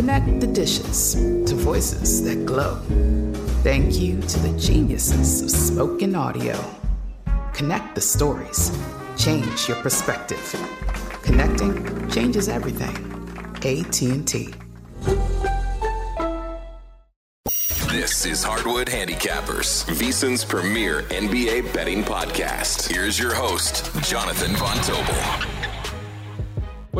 Connect the dishes to voices that glow. Thank you to the geniuses of spoken audio. Connect the stories. Change your perspective. Connecting changes everything. AT&T. This is Hardwood Handicappers, VSIN's premier NBA betting podcast. Here's your host, Jonathan Von Tobel.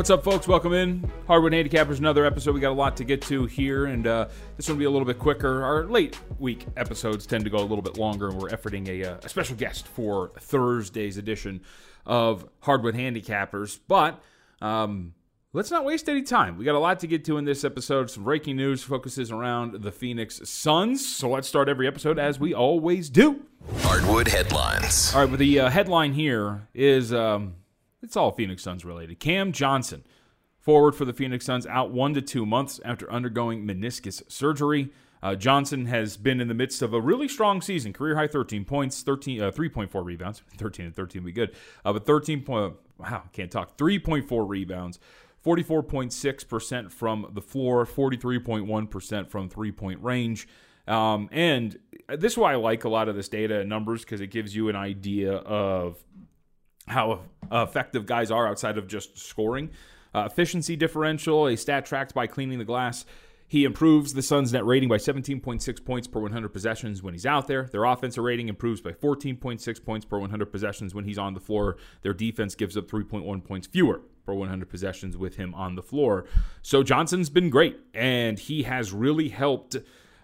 What's up, folks? Welcome in. Hardwood Handicappers, another episode. We got a lot to get to here, and uh, this one will be a little bit quicker. Our late week episodes tend to go a little bit longer, and we're efforting a, uh, a special guest for Thursday's edition of Hardwood Handicappers. But um, let's not waste any time. We got a lot to get to in this episode. Some breaking news focuses around the Phoenix Suns. So let's start every episode as we always do. Hardwood headlines. All right, but the uh, headline here is. Um, it's all Phoenix Suns related. Cam Johnson, forward for the Phoenix Suns, out one to two months after undergoing meniscus surgery. Uh, Johnson has been in the midst of a really strong season, career high 13 points, 13, uh, 3.4 rebounds, 13 and 13 would be good, uh, but 13 point, wow, can't talk, 3.4 rebounds, 44.6% from the floor, 43.1% from three point range. Um, and this is why I like a lot of this data and numbers because it gives you an idea of how effective guys are outside of just scoring. Uh, efficiency differential, a stat tracked by cleaning the glass. He improves the Suns' net rating by 17.6 points per 100 possessions when he's out there. Their offensive rating improves by 14.6 points per 100 possessions when he's on the floor. Their defense gives up 3.1 points fewer per 100 possessions with him on the floor. So Johnson's been great, and he has really helped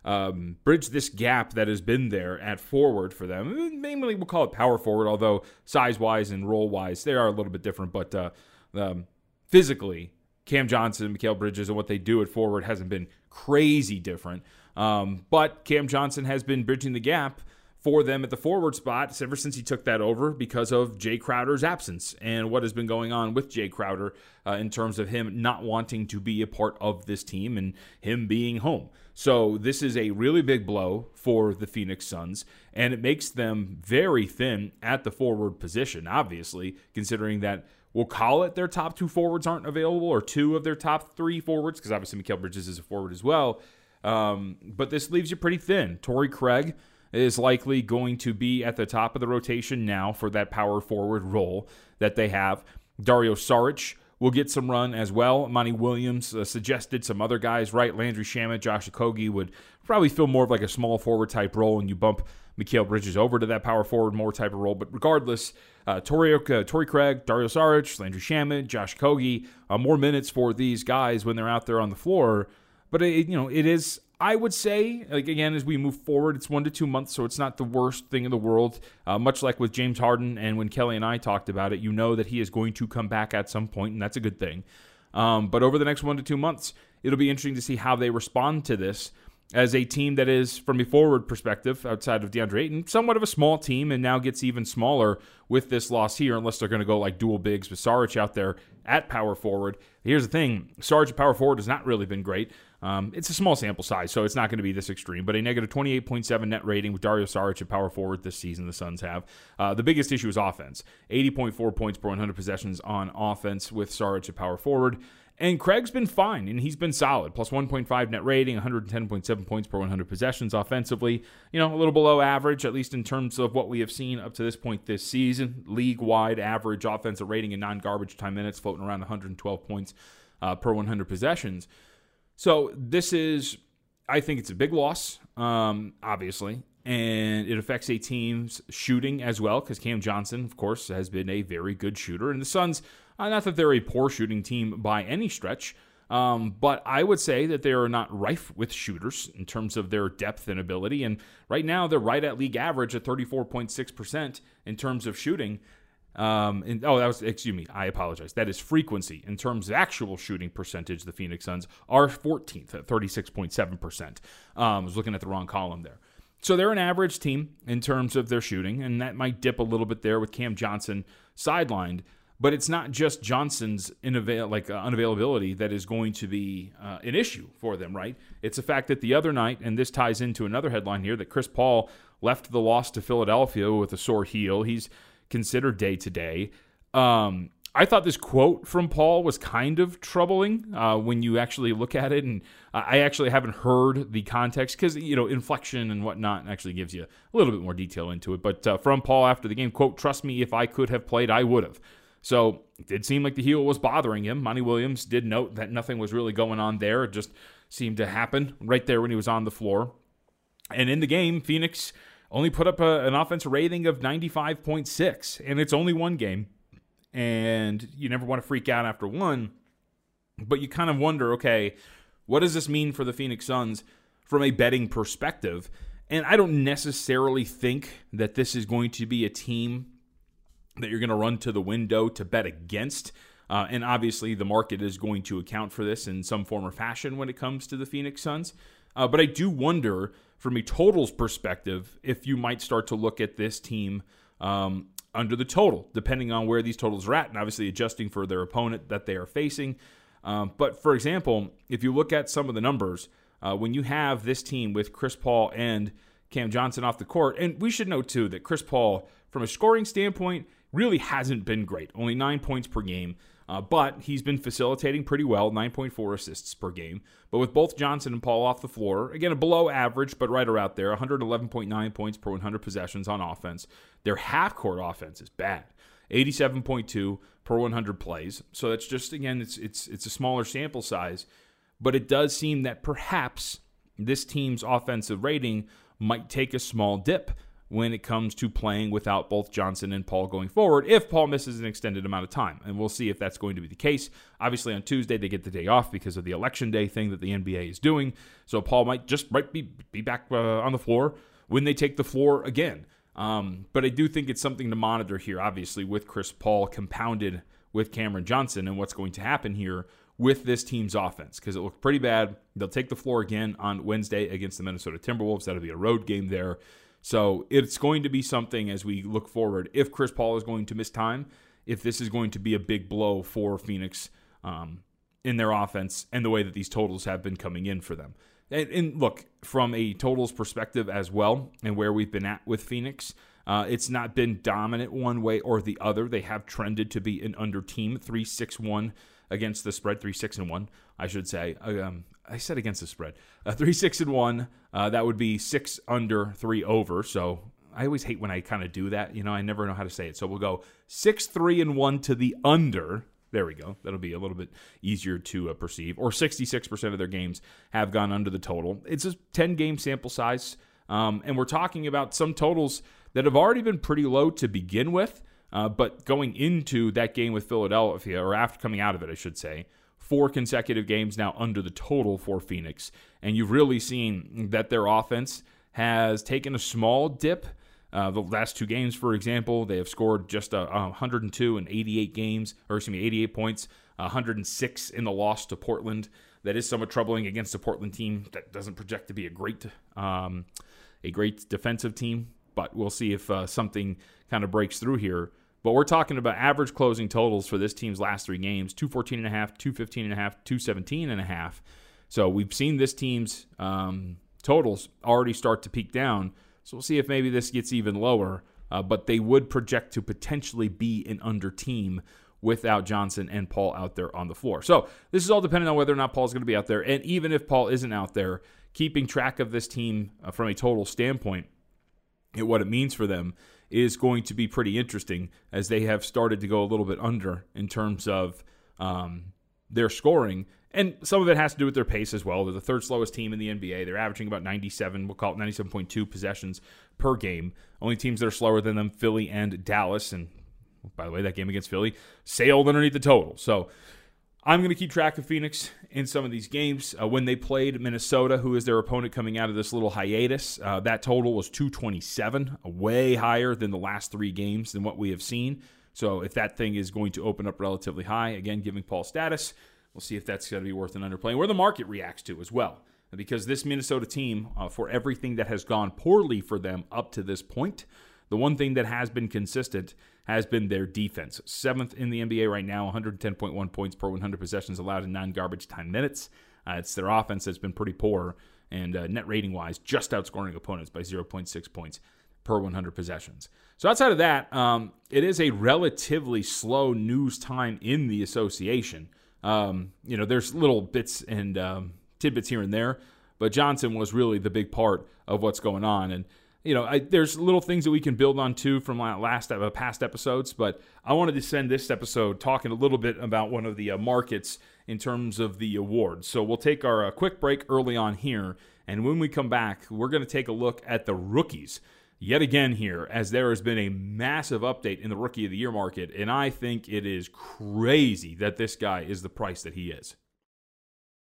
um, bridge this gap that has been there at forward for them. Mainly, we'll call it power forward, although size wise and role wise, they are a little bit different. But uh, um, physically, Cam Johnson, Mikal Bridges, and what they do at forward hasn't been crazy different. Um, but Cam Johnson has been bridging the gap for them at the forward spot ever since he took that over because of Jay Crowder's absence and what has been going on with Jay Crowder uh, in terms of him not wanting to be a part of this team and him being home. So this is a really big blow for the Phoenix Suns, and it makes them very thin at the forward position, obviously, considering that we'll call it their top two forwards aren't available, or two of their top three forwards, because obviously Mikal Bridges is a forward as well. Um, but this leaves you pretty thin. Torrey Craig is likely going to be at the top of the rotation now for that power forward role that they have. Dario Saric will get some run as well. Monty Williams uh, suggested some other guys, right? Landry Shamet, Josh Okogie would probably feel more of like a small forward type role, and you bump Mikal Bridges over to that power forward more type of role. But regardless, uh, Torrey, uh, Torrey Craig, Dario Saric, Landry Shamet, Josh Okogie, uh, more minutes for these guys when they're out there on the floor. But it, you know, it is I would say, like again, as we move forward, it's one to two months, so it's not the worst thing in the world. Uh, much like with James Harden, and when Kelly and I talked about it, you know that he is going to come back at some point, and that's a good thing. Um, but over the next one to two months, it'll be interesting to see how they respond to this as a team that is, from a forward perspective, outside of DeAndre Ayton, somewhat of a small team and now gets even smaller with this loss here, unless they're going to go like dual bigs with Saric out there at power forward. Here's the thing Sarge at power forward has not really been great. Um, it's a small sample size, so it's not going to be this extreme, but a negative 28.7 net rating with Dario Saric at power forward this season, the Suns have. Uh, the biggest issue is offense 80.4 points per 100 possessions on offense with Saric at power forward. And Craig's been fine, and he's been solid. Plus 1.5 net rating, 110.7 points per 100 possessions offensively. You know, a little below average, at least in terms of what we have seen up to this point this season. League wide average offensive rating in non garbage time minutes, floating around 112 points uh, per 100 possessions. So this is, I think it's a big loss, um, obviously. And it affects a team's shooting as well, because Cam Johnson, of course, has been a very good shooter. And the Suns uh, not that they're a poor shooting team by any stretch, um, but I would say that they are not rife with shooters in terms of their depth and ability. And right now, they're right at league average at 34.6% in terms of shooting. Um, and, oh, that was, excuse me, I apologize. That is frequency. In terms of actual shooting percentage, the Phoenix Suns are 14th at 36.7%. Um, I was looking at the wrong column there. So they're an average team in terms of their shooting, and that might dip a little bit there with Cam Johnson sidelined. But it's not just Johnson's inavail- like uh, unavailability that is going to be uh, an issue for them, right? It's the fact that the other night, and this ties into another headline here, that Chris Paul left the loss to Philadelphia with a sore heel. He's considered day to day. Um, I thought this quote from Paul was kind of troubling uh, when you actually look at it, and I actually haven't heard the context because you know inflection and whatnot actually gives you a little bit more detail into it. But uh, from Paul after the game, quote: "Trust me, if I could have played, I would have." So it did seem like the heel was bothering him. Monty Williams did note that nothing was really going on there. It just seemed to happen right there when he was on the floor. And in the game, Phoenix only put up a, an offensive rating of 95.6, and it's only one game. And you never want to freak out after one, but you kind of wonder okay, what does this mean for the Phoenix Suns from a betting perspective? And I don't necessarily think that this is going to be a team that you're going to run to the window to bet against. Uh, and obviously, the market is going to account for this in some form or fashion when it comes to the Phoenix Suns. Uh, but I do wonder, from a totals perspective, if you might start to look at this team um, under the total, depending on where these totals are at, and obviously adjusting for their opponent that they are facing. Um, but for example, if you look at some of the numbers, uh, when you have this team with Chris Paul and Cam Johnson off the court, and we should note too that Chris Paul, from a scoring standpoint, really hasn't been great. Only nine points per game. Uh, but he's been facilitating pretty well, 9.4 assists per game. But with both Johnson and Paul off the floor, again, a below average, but right around there, 111.9 points per 100 possessions on offense. Their half court offense is bad, 87.2 per 100 plays. So that's just, again, it's, it's, it's a smaller sample size. But it does seem that perhaps this team's offensive rating might take a small dip when it comes to playing without both Johnson and Paul going forward if Paul misses an extended amount of time. And we'll see if that's going to be the case. Obviously, on Tuesday, they get the day off because of the election day thing that the NBA is doing. So Paul might just might be, be back uh, on the floor when they take the floor again. Um, but I do think it's something to monitor here, obviously, with Chris Paul compounded with Cameron Johnson and what's going to happen here with this team's offense because it looked pretty bad. They'll take the floor again on Wednesday against the Minnesota Timberwolves. That'll be a road game there. So it's going to be something as we look forward. If Chris Paul is going to miss time, if this is going to be a big blow for Phoenix um, in their offense and the way that these totals have been coming in for them. And, and, look, from a totals perspective as well, and where we've been at with Phoenix, uh, it's not been dominant one way or the other. They have trended to be an under team, 3 6 1 against the spread, 3 6 and 1, I should say. Um, I said against the spread. Uh, three six and one. Uh, that would be six under three over. So I always hate when I kind of do that. You know, I never know how to say it. So we'll go six three and one to the under. There we go. That'll be a little bit easier to uh, perceive. Or 66% of their games have gone under the total. It's a 10 game sample size. Um, and we're talking about some totals that have already been pretty low to begin with. Uh, but going into that game with Philadelphia, or after coming out of it, I should say, four consecutive games now under the total for Phoenix. And you've really seen that their offense has taken a small dip. Uh, the last two games, for example, they have scored just a 102 and 88 games, or excuse me, 88 points, 106 in the loss to Portland. that is somewhat troubling against a Portland team that doesn't project to be a great um, a great defensive team. But we'll see if uh, something kind of breaks through here. But we're talking about average closing totals for this team's last three games 214 and a half, 215 and a half, 217 and a half. So we've seen this team's um, totals already start to peak down. So we'll see if maybe this gets even lower. Uh, but they would project to potentially be an under team without Johnson and Paul out there on the floor. So this is all dependent on whether or not Paul's going to be out there. And even if Paul isn't out there, keeping track of this team uh, from a total standpoint and what it means for them is going to be pretty interesting as they have started to go a little bit under in terms of um, their scoring. And some of it has to do with their pace as well. They're the third slowest team in the NBA. They're averaging about 97, we'll call it 97.2 possessions per game. Only teams that are slower than them, Philly and Dallas. And by the way, that game against Philly sailed underneath the total. So I'm going to keep track of Phoenix in some of these games. Uh, when they played Minnesota, who is their opponent coming out of this little hiatus, uh, that total was 227, way higher than the last three games than what we have seen. So if that thing is going to open up relatively high, again, giving Paul status, we'll see if that's going to be worth an underplay, where the market reacts to as well. Because this Minnesota team, uh, for everything that has gone poorly for them up to this point, the one thing that has been consistent has been their defense. Seventh in the NBA right now, 110.1 points per 100 possessions allowed in non garbage time minutes. Uh, it's their offense that's been pretty poor, and uh, net rating wise, just outscoring opponents by 0.6 points per 100 possessions. So outside of that, um, it is a relatively slow news time in the association. Um, you know, there's little bits and um, tidbits here and there, but Johnson was really the big part of what's going on. And you know, I, there's little things that we can build on too from last uh, past episodes, but I wanted to send this episode talking a little bit about one of the uh, markets in terms of the awards. So we'll take our uh, quick break early on here, and when we come back, we're going to take a look at the rookies yet again here, as there has been a massive update in the rookie of the year market, and I think it is crazy that this guy is the price that he is.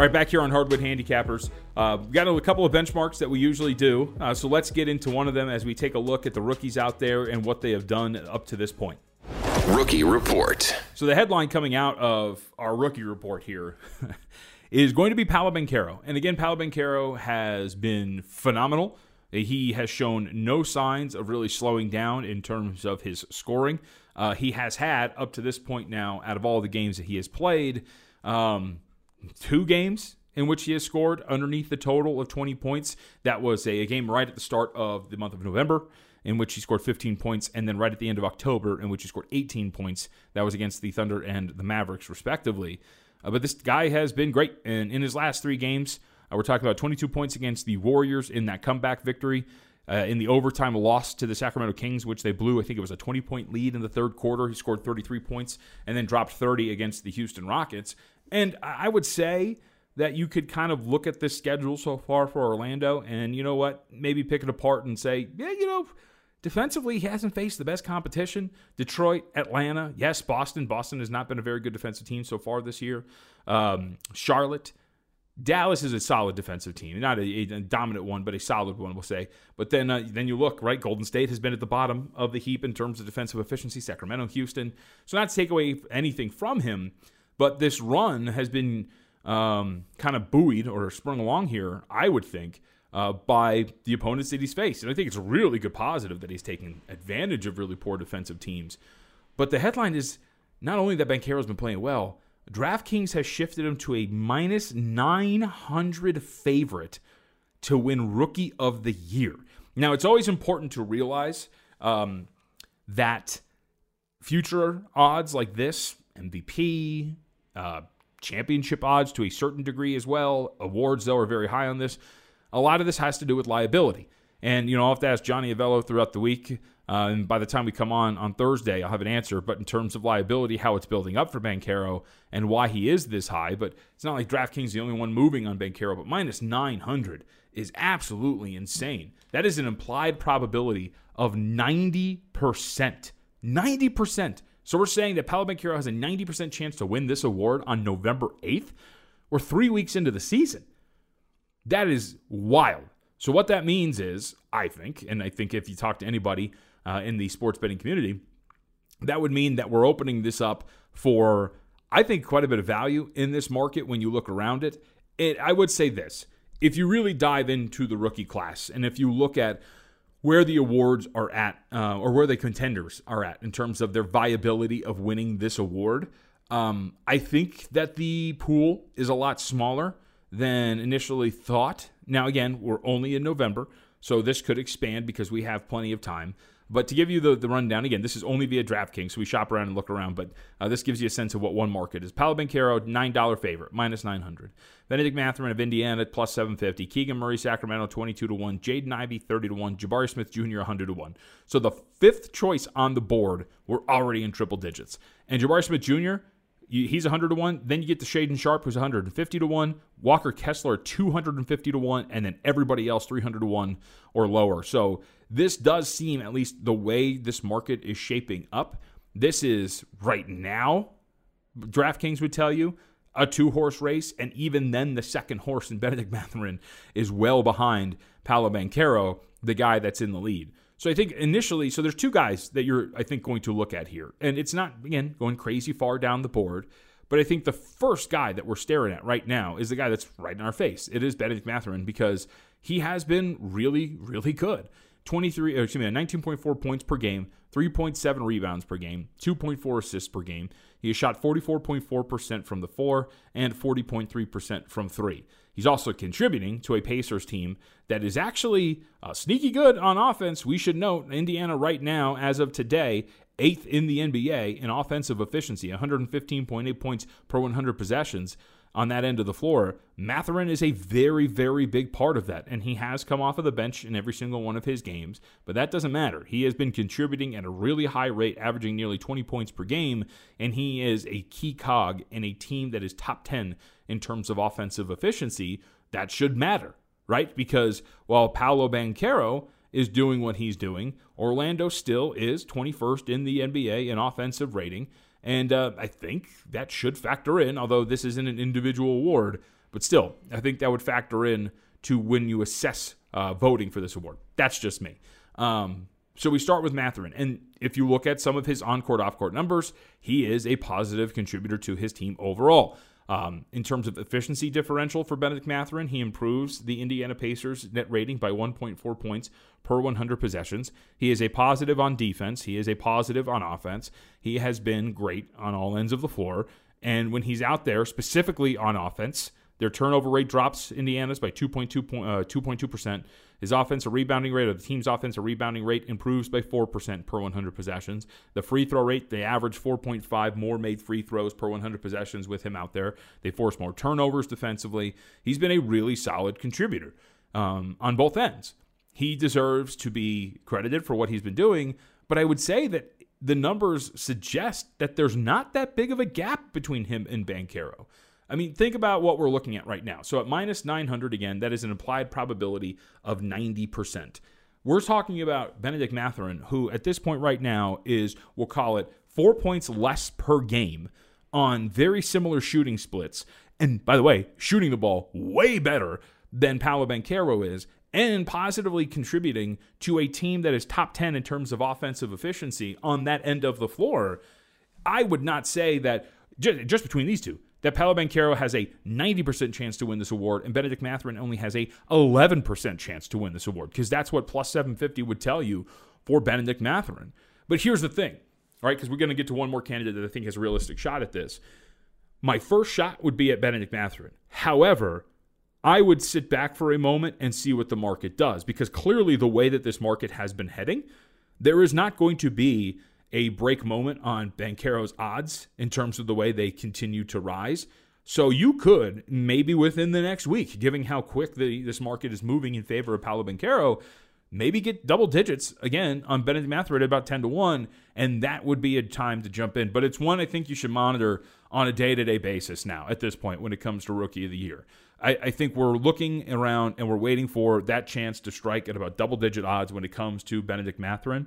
All right, back here on Hardwood Handicappers. Uh, we've got a couple of benchmarks that we usually do. Uh, so let's get into one of them as we take a look at the rookies out there and what they have done up to this point. Rookie Report. So the headline coming out of our rookie report here is going to be Paolo Banchero. And again, Paolo Banchero has been phenomenal. He has shown no signs of really slowing down in terms of his scoring. Uh, he has had, up to this point now, out of all the games that he has played, um, two games in which he has scored underneath the total of 20 points. That was a, a, game right at the start of the month of November in which he scored 15 points, and then right at the end of October in which he scored 18 points. That was against the Thunder and the Mavericks, respectively. Uh, but this guy has been great. And in his last three games, uh, we're talking about 22 points against the Warriors in that comeback victory. Uh, in the overtime loss to the Sacramento Kings, which they blew, I think it was a 20 point lead in the third quarter. He scored 33 points and then dropped 30 against the Houston Rockets. And I would say that you could kind of look at this schedule so far for Orlando and, you know what, maybe pick it apart and say, yeah, you know, defensively, he hasn't faced the best competition. Detroit, Atlanta, yes, Boston. Boston has not been a very good defensive team so far this year. Um, Charlotte. Dallas is a solid defensive team, not a, a, dominant one, but a solid one, we'll say. But then, uh, then you look right. Golden State has been at the bottom of the heap in terms of defensive efficiency. Sacramento, Houston. So not to take away anything from him, but this run has been um, kind of buoyed or sprung along here, I would think, uh, by the opponents that he's faced. And I think it's really good positive that he's taken advantage of really poor defensive teams. But the headline is not only that Banchero's been playing well, DraftKings has shifted him to a minus 900 favorite to win Rookie of the Year. Now, it's always important to realize um, that future odds like this, MVP, uh, championship odds to a certain degree as well. Awards, though, are very high on this. A lot of this has to do with liability. And, you know, I'll have to ask Johnny Avello throughout the week. Uh, and by the time we come on on Thursday, I'll have an answer. But in terms of liability, how it's building up for Banchero and why he is this high. But it's not like DraftKings the only one moving on Banchero, but minus 900 is absolutely insane. That is an implied probability of 90%. 90%. So we're saying that Paolo Banchero has a 90% chance to win this award on November 8th. We're three weeks into the season. That is wild. So what that means is, I think, and I think if you talk to anybody uh, in the sports betting community, that would mean that we're opening this up for, I think, quite a bit of value in this market when you look around it. it I would say this if you really dive into the rookie class and if you look at where the awards are at uh, or where the contenders are at in terms of their viability of winning this award, um, I think that the pool is a lot smaller than initially thought. Now, again, we're only in November, so this could expand because we have plenty of time. But to give you the, the rundown, again, this is only via DraftKings, so we shop around and look around, but uh, this gives you a sense of what one market is. Paolo Banchero, $9 favorite, minus 900. Benedict Mathurin of Indiana, plus 750. Keegan Murray, Sacramento, 22 to 1. Jaden Ivey, 30 to 1. Jabari Smith Jr., 100 to 1. So the fifth choice on the board, we're already in triple digits. And Jabari Smith Jr., he's 100 to 1. Then you get to Shaedon Sharpe, who's 150 to 1. Walker Kessler, 250 to 1. And then everybody else, 300 to 1 or lower. So this does seem, at least the way this market is shaping up, this is right now, DraftKings would tell you, a two horse race. And even then, the second horse in Benedict Mathurin is well behind Paolo Banchero, the guy that's in the lead. So I think initially, so there's two guys that you're, I think, going to look at here. And it's not, again, going crazy far down the board. But I think the first guy that we're staring at right now is the guy that's right in our face. It is Benedict Mathurin because he has been really, really good. 23, excuse me, 19.4 points per game, 3.7 rebounds per game, 2.4 assists per game. He has shot 44.4% from the four and 40.3% from three. He's also contributing to a Pacers team that is actually uh, sneaky good on offense. We should note Indiana right now, as of today, eighth in the NBA in offensive efficiency, 115.8 points per 100 possessions on that end of the floor. Mathurin is a very, very big part of that, and he has come off of the bench in every single one of his games, but that doesn't matter. He has been contributing at a really high rate, averaging nearly 20 points per game, and he is a key cog in a team that is top 10 in terms of offensive efficiency, that should matter, right? Because while Paolo Banchero is doing what he's doing, Orlando still is 21st in the NBA in offensive rating. And uh, I think that should factor in, although this isn't an individual award, but still, I think that would factor in to when you assess uh, voting for this award. That's just me. Um, so we start with Mathurin. And if you look at some of his on court, off court numbers, he is a positive contributor to his team overall. Um, in terms of efficiency differential for Benedict Mathurin, he improves the Indiana Pacers net rating by 1.4 points per 100 possessions. He is a positive on defense. He is a positive on offense. He has been great on all ends of the floor. And when he's out there, specifically on offense, their turnover rate drops Indiana's by 2.2 uh, 2.2%. His offensive rebounding rate, or the team's offensive rebounding rate, improves by 4% per 100 possessions. The free throw rate, they average 4.5 more made free throws per 100 possessions with him out there. They force more turnovers defensively. He's been a really solid contributor um, on both ends. He deserves to be credited for what he's been doing, but I would say that the numbers suggest that there's not that big of a gap between him and Banchero. I mean, think about what we're looking at right now. So at minus 900, again, that is an implied probability of 90%. We're talking about Benedict Mathurin, who at this point right now is, we'll call it, four points less per game on very similar shooting splits. And by the way, shooting the ball way better than Paolo Banchero is, and positively contributing to a team that is top 10 in terms of offensive efficiency on that end of the floor. I would not say that just, just between these two, that Paolo Banchero has a 90% chance to win this award, and Benedict Mathurin only has a 11% chance to win this award, because that's what plus 750 would tell you for Benedict Mathurin. But here's the thing, all right, because we're going to get to one more candidate that I think has a realistic shot at this. My first shot would be at Benedict Mathurin. However, I would sit back for a moment and see what the market does, because clearly the way that this market has been heading, there is not going to be a break moment on Banchero's odds in terms of the way they continue to rise. So you could maybe within the next week, given how quick the, this market is moving in favor of Paolo Banchero, maybe get double digits again on Benedict Mathurin at about 10 to 1, and that would be a time to jump in. But it's one I think you should monitor on a day to day basis now at this point when it comes to Rookie of the Year. I, I, think we're looking around and we're waiting for that chance to strike at about double digit odds when it comes to Benedict Mathurin.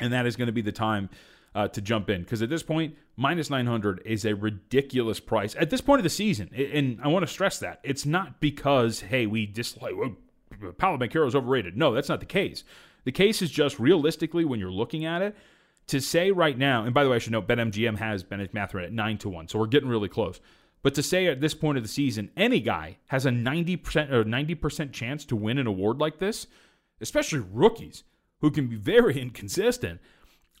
And that is going to be the time uh, to jump in because at this point, minus 900 is a ridiculous price at this point of the season. And I want to stress that it's not because, hey, we dislike well, Paolo is overrated. No, that's not the case. The case is just realistically when you're looking at it, to say right now, and by the way, I should note BetMGM has Benedict Mathurin at 9 to 1, so we're getting really close. But to say at this point of the season, any guy has a 90% or 90% chance to win an award like this, especially rookies who can be very inconsistent,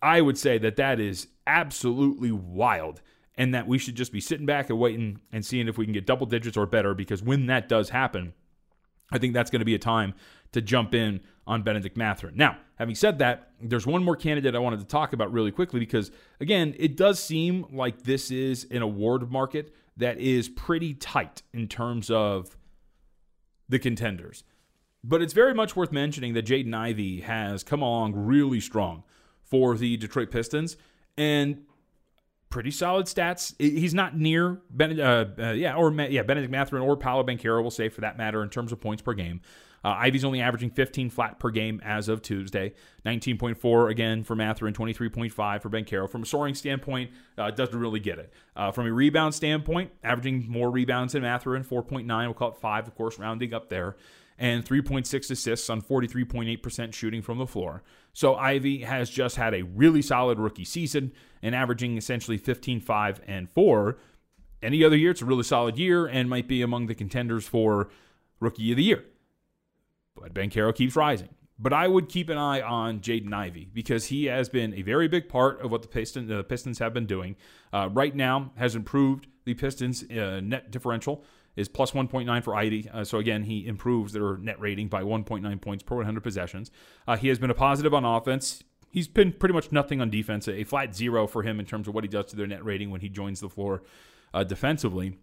I would say that that is absolutely wild and that we should just be sitting back and waiting and seeing if we can get double digits or better because when that does happen, I think that's going to be a time to jump in on Benedict Mathurin. Now, having said that, there's one more candidate I wanted to talk about really quickly because, again, it does seem like this is an award market that is pretty tight in terms of the contenders. But it's very much worth mentioning that Jaden Ivey has come along really strong for the Detroit Pistons and pretty solid stats. He's not near ben, uh, uh, yeah, or yeah, Benedict Mathurin or Paolo Banchero, we'll say for that matter, in terms of points per game. Uh, Ivey's only averaging 15 flat per game as of Tuesday. 19.4 again for Mathurin, 23.5 for Banchero. From a soaring standpoint, uh, doesn't really get it. Uh, from a rebound standpoint, averaging more rebounds than Mathurin, 4.9. We'll call it five, of course, rounding up there and 3.6 assists on 43.8% shooting from the floor. So Ivey has just had a really solid rookie season and averaging essentially 15, 5, and 4. Any other year, it's a really solid year and might be among the contenders for rookie of the year. But Banchero keeps rising. But I would keep an eye on Jaden Ivey because he has been a very big part of what the Pistons, uh, Pistons have been doing. Uh, right now, has improved the Pistons' uh, net differential is plus 1.9 for Ivey. Uh, so again, he improves their net rating by 1.9 points per 100 possessions. Uh, he has been a positive on offense. He's been pretty much nothing on defense, a flat zero for him in terms of what he does to their net rating when he joins the floor uh, defensively.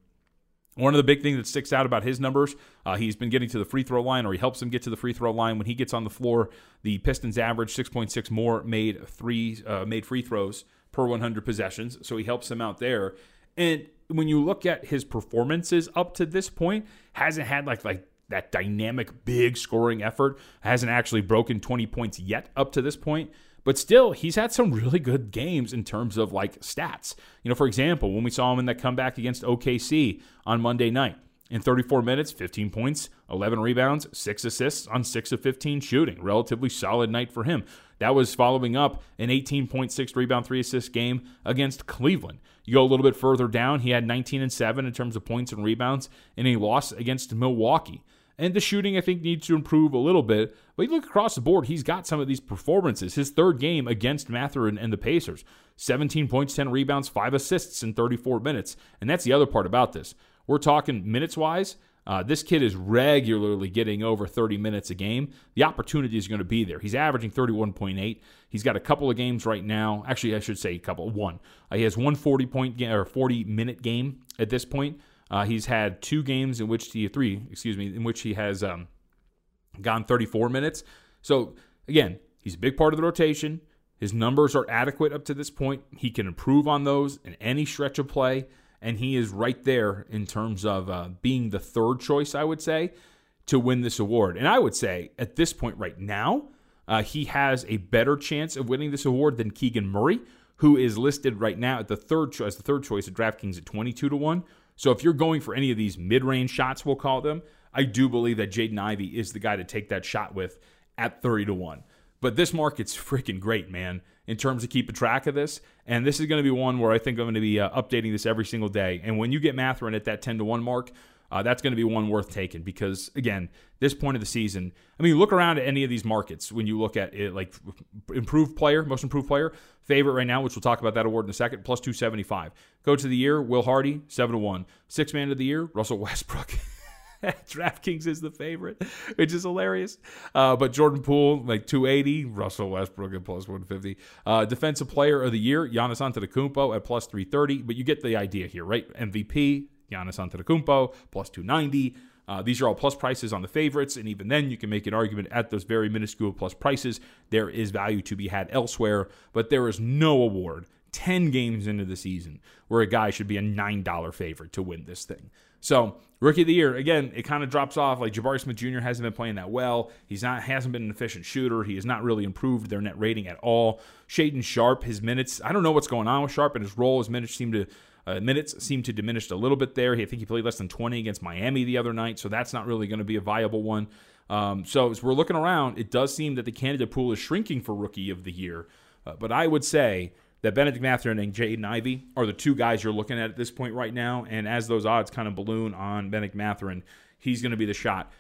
One of the big things that sticks out about his numbers, uh, he's been getting to the free throw line, or he helps them get to the free throw line. When he gets on the floor, the Pistons average 6.6 more made three uh, made free throws per 100 possessions, so he helps them out there. And when you look at his performances up to this point, hasn't had like like that dynamic big scoring effort, hasn't actually broken 20 points yet up to this point. But still, he's had some really good games in terms of like stats. You know, for example, when we saw him in that comeback against OKC on Monday night, in 34 minutes, 15 points, 11 rebounds, 6 assists on 6 of 15 shooting. Relatively solid night for him. That was following up an 18.6 rebound, 3 assist game against Cleveland. You go a little bit further down, he had 19 and 7 in terms of points and rebounds in a loss against Milwaukee. And the shooting, I think, needs to improve a little bit. But you look across the board, he's got some of these performances. His third game against Mathurin and the Pacers 17 points, 10 rebounds, 5 assists in 34 minutes. And that's the other part about this. We're talking minutes wise. Uh, this kid is regularly getting over 30 minutes a game. The opportunity is going to be there. He's averaging 31.8. He's got a couple of games right now. Actually, I should say a couple. One. Uh, he has one 40 point ga- or 40 minute game at this point. Uh, he's had two games in which he three, excuse me, in which he has um, gone 34 minutes. So again, he's a big part of the rotation. His numbers are adequate up to this point. He can improve on those in any stretch of play and he is right there in terms of uh, being the third choice, I would say, to win this award. And I would say at this point right now, uh, he has a better chance of winning this award than Keegan Murray, who is listed right now at the third choice, the third choice at DraftKings at 22 to 1. So if you're going for any of these mid-range shots, we'll call them, I do believe that Jaden Ivey is the guy to take that shot with at 30 to 1. But this market's freaking great, man in terms of keeping track of this. And this is going to be one where I think I'm going to be uh, updating this every single day. And when you get Mathurin at that 10 to 1 mark, uh, that's going to be one worth taking because, again, this point of the season, I mean, look around at any of these markets when you look at it, like improved player, most improved player, favorite right now, which we'll talk about that award in a second, plus 275. Go to the year, Will Hardy, 7 to 1. Six man of the year, Russell Westbrook. DraftKings is the favorite, which is hilarious. Uh, but Jordan Poole, like 280, Russell Westbrook at plus 150. Uh, defensive player of the year, Giannis Antetokounmpo at plus 330. But you get the idea here, right? MVP, Giannis Antetokounmpo, plus 290. Uh, these are all plus prices on the favorites, and even then, you can make an argument at those very minuscule plus prices. There is value to be had elsewhere, but there is no award 10 games into the season where a guy should be a $9 favorite to win this thing. So, rookie of the year, again, it kind of drops off. Like Jabari Smith Jr. hasn't been playing that well. He's not hasn't been an efficient shooter. He has not really improved their net rating at all. Shaedon Sharpe, his minutes, I don't know what's going on with Sharpe and his role. His minutes seem to uh, minutes seem to diminish a little bit there. I think he played less than 20 against Miami the other night, so that's not really going to be a viable one. Um, so as we're looking around, it does seem that the candidate pool is shrinking for rookie of the year. Uh, but I would say that Benedict Mathurin and Jaden Ivey are the two guys you're looking at at this point right now. And as those odds kind of balloon on Benedict Mathurin, he's going to be the shot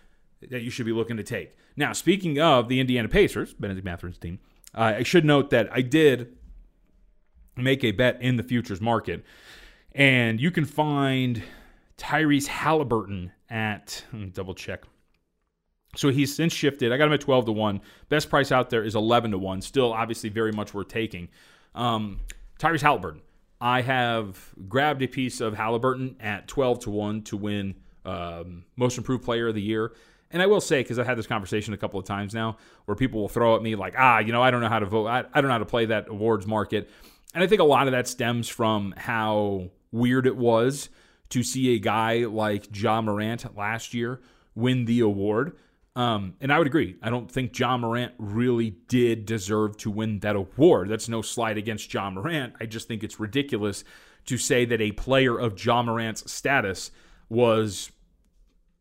that you should be looking to take. Now, speaking of the Indiana Pacers, Benedict Mathurin's team, uh, I should note that I did make a bet in the futures market, and you can find Tyrese Halliburton at double check. So he's since shifted. I got him at 12 to 1. Best price out there is 11 to 1. Still obviously very much worth taking. Um, Tyrese Halliburton. I have grabbed a piece of Halliburton at 12 to 1 to win um, Most Improved Player of the Year. And I will say, because I've had this conversation a couple of times now, where people will throw at me like, ah, you know, I don't know how to vote. I, I don't know how to play that awards market. And I think a lot of that stems from how weird it was to see a guy like Ja Morant last year win the award. Um, and I would agree. I don't think Ja Morant really did deserve to win that award. That's no slight against Ja Morant. I just think it's ridiculous to say that a player of Ja Morant's status was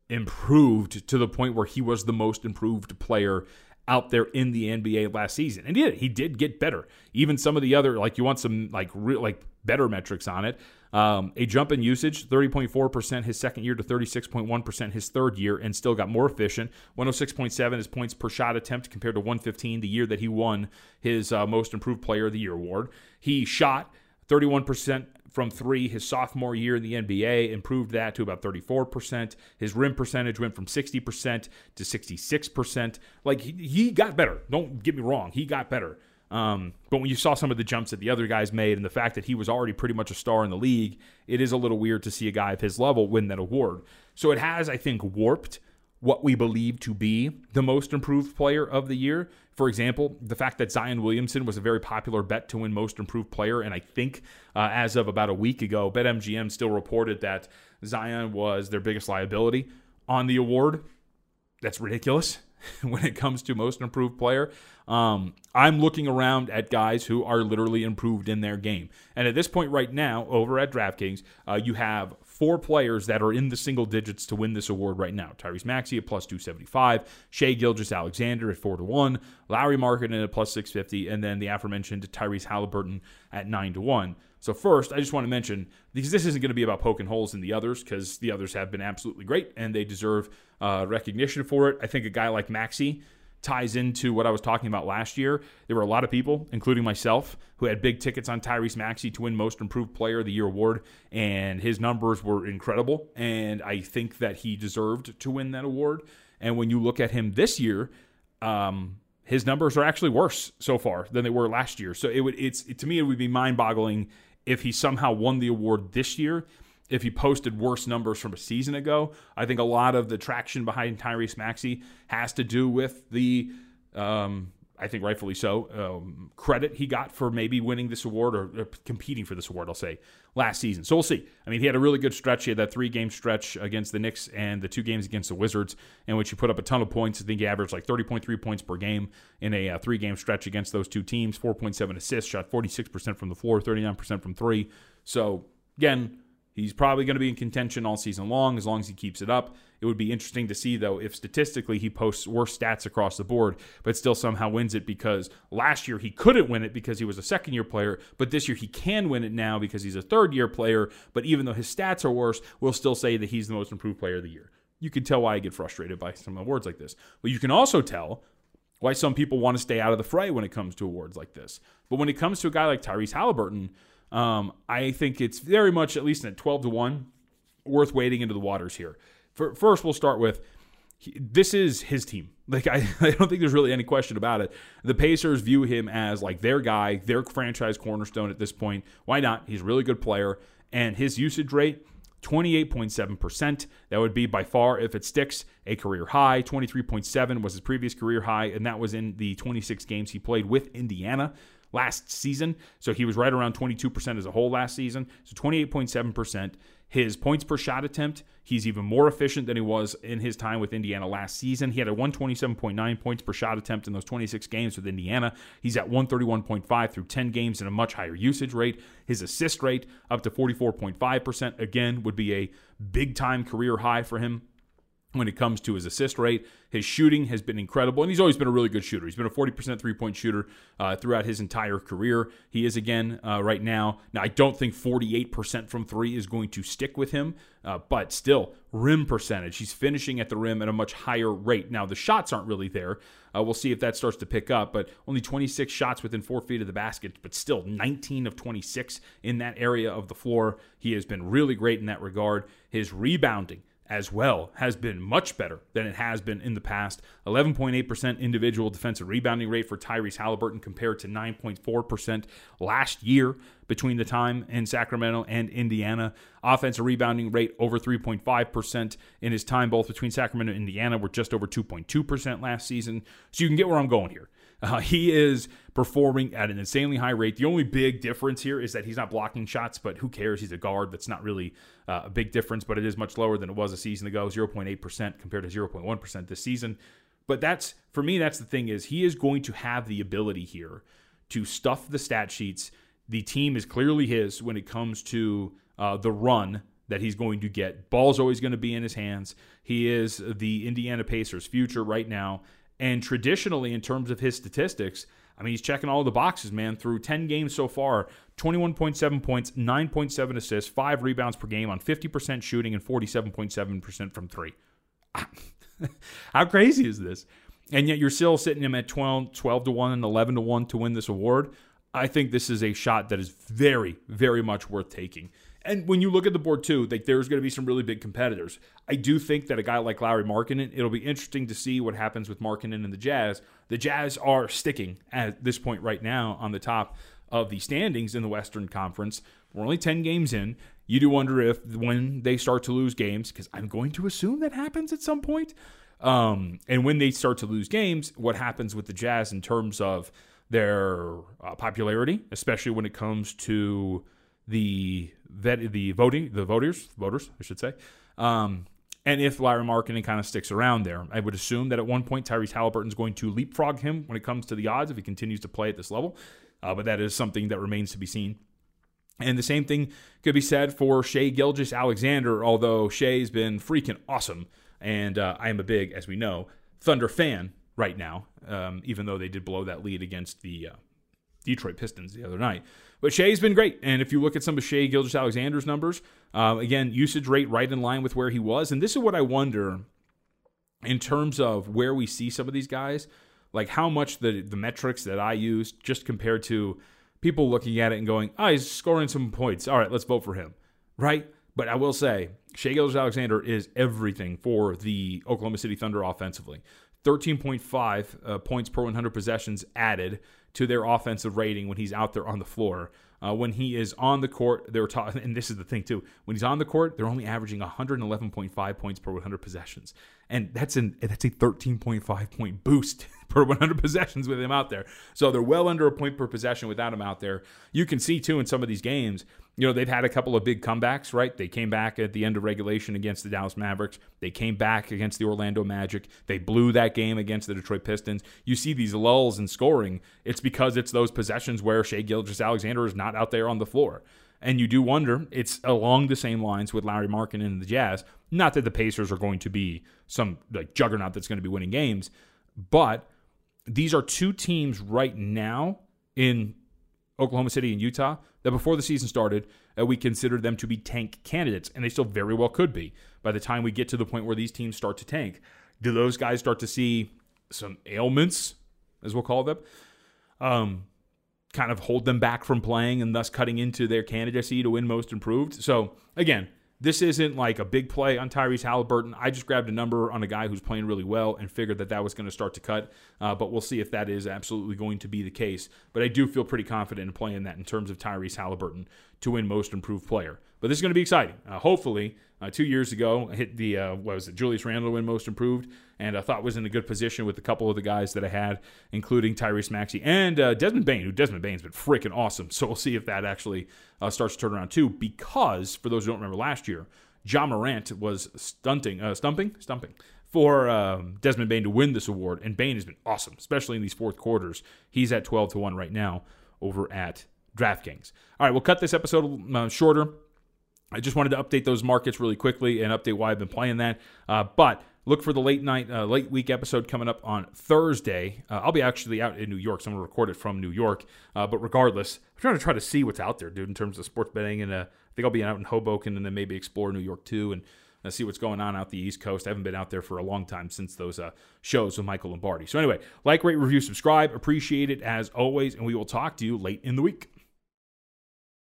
improved to the point where he was the most improved player out there in the NBA last season. And yeah, he did get better. Even some of the other like you want some like like better metrics on it. Um, a jump in usage, 30.4% his second year to 36.1% his third year, and still got more efficient. 106.7 his points per shot attempt compared to 115 the year that he won his uh, Most Improved Player of the Year award. He shot 31% from three his sophomore year in the NBA, improved that to about 34%. His rim percentage went from 60% to 66%. Like he, he got better. Don't get me wrong, he got better. Um, but when you saw some of the jumps that the other guys made and the fact that he was already pretty much a star in the league, it is a little weird to see a guy of his level win that award. So it has, I think, warped what we believe to be the most improved player of the year. For example, the fact that Zion Williamson was a very popular bet to win most improved player. And I think uh, as of about a week ago, BetMGM still reported that Zion was their biggest liability on the award. That's ridiculous. when it comes to most improved player. Um, I'm looking around at guys who are literally improved in their game. And at this point, right now, over at DraftKings, uh, you have four players that are in the single digits to win this award right now. Tyrese Maxey at plus 275, Shai Gilgeous-Alexander at 4 to 1, Lauri Markkanen at plus 650, and then the aforementioned Tyrese Halliburton at 9 to 1. So first, I just want to mention because this isn't going to be about poking holes in the others because the others have been absolutely great and they deserve uh, recognition for it. I think a guy like Maxey ties into what I was talking about last year. There were a lot of people, including myself, who had big tickets on Tyrese Maxey to win Most Improved Player of the Year award, and his numbers were incredible. And I think that he deserved to win that award. And when you look at him this year, um, his numbers are actually worse so far than they were last year. So it would it's it, to me it would be mind-boggling if he somehow won the award this year if he posted worse numbers from a season ago. I think a lot of the traction behind Tyrese Maxey has to do with the, um, I think rightfully so, um, credit he got for maybe winning this award or, or, competing for this award, I'll say, last season. So we'll see. I mean, he had a really good stretch. He had that three game stretch against the Knicks and the two games against the Wizards, in which he put up a ton of points. I think he averaged like 30.3 points per game in a uh, three game stretch against those two teams, 4.7 assists, shot 46% from the floor, 39% from three. So, again, He's probably going to be in contention all season long as long as he keeps it up. It would be interesting to see, though, if statistically he posts worse stats across the board, but still somehow wins it because last year he couldn't win it because he was a second year player, but this year he can win it now because he's a third year player. But even though his stats are worse, we'll still say that he's the most improved player of the year. You can tell why I get frustrated by some awards like this. But you can also tell why some people want to stay out of the fray when it comes to awards like this. But when it comes to a guy like Tyrese Halliburton, um, I think it's very much, at least at 12 to 1, worth wading into the waters here. For, first, we'll start with this is his team. Like, I, I don't think there's really any question about it. The Pacers view him as like their guy, their franchise cornerstone at this point. Why not? He's a really good player. And his usage rate 28.7%. That would be by far, if it sticks, a career high. 23.7 was his previous career high, and that was in the 26 games he played with Indiana last season. So he was right around 22% as a whole last season. So 28.7%. His points per shot attempt, he's even more efficient than he was in his time with Indiana last season. He had a 127.9 points per shot attempt in those 26 games with Indiana. He's at 131.5 through 10 games and a much higher usage rate. His assist rate up to 44.5%, again, would be a big time career high for him when it comes to his assist rate. His shooting has been incredible, and he's always been a really good shooter. He's been a 40% three point shooter uh, throughout his entire career. He is again uh, right now. Now, I don't think 48% from three is going to stick with him, uh, but still, rim percentage. He's finishing at the rim at a much higher rate. Now, the shots aren't really there. Uh, we'll see if that starts to pick up, but only 26 shots within four feet of the basket, but still 19 of 26 in that area of the floor. He has been really great in that regard. His rebounding as well has been much better than it has been in the past. 11.8% individual defensive rebounding rate for Tyrese Halliburton compared to 9.4% last year between the time in Sacramento and Indiana. Offensive rebounding rate over 3.5% in his time both between Sacramento and Indiana were just over 2.2% last season. So you can get where I'm going here. Uh, he is performing at an insanely high rate. The only big difference here is that he's not blocking shots, but who cares? He's a guard. That's not really uh, a big difference, but it is much lower than it was a season ago 0.8% compared to 0.1% this season. But that's, for me, that's the thing is he is going to have the ability here to stuff the stat sheets. The team is clearly his when it comes to uh, the run that he's going to get. Ball's always going to be in his hands. He is the Indiana Pacers' future right now. And traditionally, in terms of his statistics, I mean, he's checking all the boxes, man. Through 10 games so far, 21.7 points, 9.7 assists, 5 rebounds per game on 50% shooting and 47.7% from three. How crazy is this? And yet you're still sitting him at 12, 12 to 1 and 11 to 1 to win this award. I think this is a shot that is very, very much worth taking. And when you look at the board too, like there's going to be some really big competitors. I do think that a guy like Lauri Markkanen, it'll be interesting to see what happens with Markkanen and the Jazz. The Jazz are sticking at this point right now on the top of the standings in the Western Conference. We're only 10 games in. You do wonder if when they start to lose games, because I'm going to assume that happens at some point, um, and when they start to lose games, what happens with the Jazz in terms of their uh, popularity, especially when it comes to the vet, the voting, the voters, voters, I should say. Um, and if Lauri Markkanen kind of sticks around there, I would assume that at one point Tyrese Halliburton is going to leapfrog him when it comes to the odds if he continues to play at this level. Uh, but that is something that remains to be seen. And the same thing could be said for Shai Gilgeous-Alexander, although Shai's been freaking awesome. And uh, I am a big, as we know, Thunder fan right now, um, even though they did blow that lead against the uh, Detroit Pistons the other night. But Shai's been great. And if you look at some of Shai Gilgeous-Alexander's numbers, uh, again, usage rate right in line with where he was. And this is what I wonder in terms of where we see some of these guys, like how much the, the metrics that I use just compared to people looking at it and going, oh, he's scoring some points. All right, let's vote for him. Right? But I will say, Shai Gilgeous-Alexander is everything for the Oklahoma City Thunder offensively. 13.5 uh, points per 100 possessions added to their offensive rating when he's out there on the floor. Uh, when he is on the court, they're talking, and this is the thing too. When he's on the court, they're only averaging 111.5 points per 100 possessions, and that's an that's a 13.5 point boost per 100 possessions with him out there. So they're well under a point per possession without him out there. You can see too in some of these games, you know, they've had a couple of big comebacks, right? They came back at the end of regulation against the Dallas Mavericks. They came back against the Orlando Magic. They blew that game against the Detroit Pistons. You see these lulls in scoring. It's because it's those possessions where Shai Gilgeous-Alexander is not out there on the floor. And you do wonder, it's along the same lines with Larry Markkanen and the Jazz. Not that the Pacers are going to be some like juggernaut that's going to be winning games, but these are two teams right now in Oklahoma City and Utah that before the season started, uh, we considered them to be tank candidates, and they still very well could be by the time we get to the point where these teams start to tank. Do those guys start to see some ailments, as we'll call them, um, kind of hold them back from playing and thus cutting into their candidacy to win most improved? So, again, this isn't like a big play on Tyrese Halliburton. I just grabbed a number on a guy who's playing really well and figured that that was going to start to cut. Uh, but we'll see if that is absolutely going to be the case. But I do feel pretty confident in playing that in terms of Tyrese Halliburton to win Most Improved Player. But this is going to be exciting. Uh, hopefully, uh, two years ago, I hit the uh, what was it, Julius Randle win Most Improved, and I thought was in a good position with a couple of the guys that I had, including Tyrese Maxey and uh, Desmond Bane, who Desmond Bane's been freaking awesome. So we'll see if that actually uh, starts to turn around too. Because for those who don't remember last year, Ja Morant was stunting, uh, stumping, stumping for um, Desmond Bane to win this award, and Bane has been awesome, especially in these fourth quarters. He's at 12 to 1 right now over at DraftKings. All right, we'll cut this episode uh, shorter. I just wanted to update those markets really quickly and update why I've been playing that. Uh, but look for the late night, uh, late week episode coming up on Thursday. Uh, I'll be actually out in New York, so I'm to record it from New York. Uh, but regardless, I'm trying to try to see what's out there, dude, in terms of sports betting. And uh, I think I'll be out in Hoboken and then maybe explore New York too. And uh, see what's going on out the East Coast. I haven't been out there for a long time since those shows with Michael Lombardi. So, anyway, like, rate, review, subscribe. Appreciate it as always, and we will talk to you late in the week.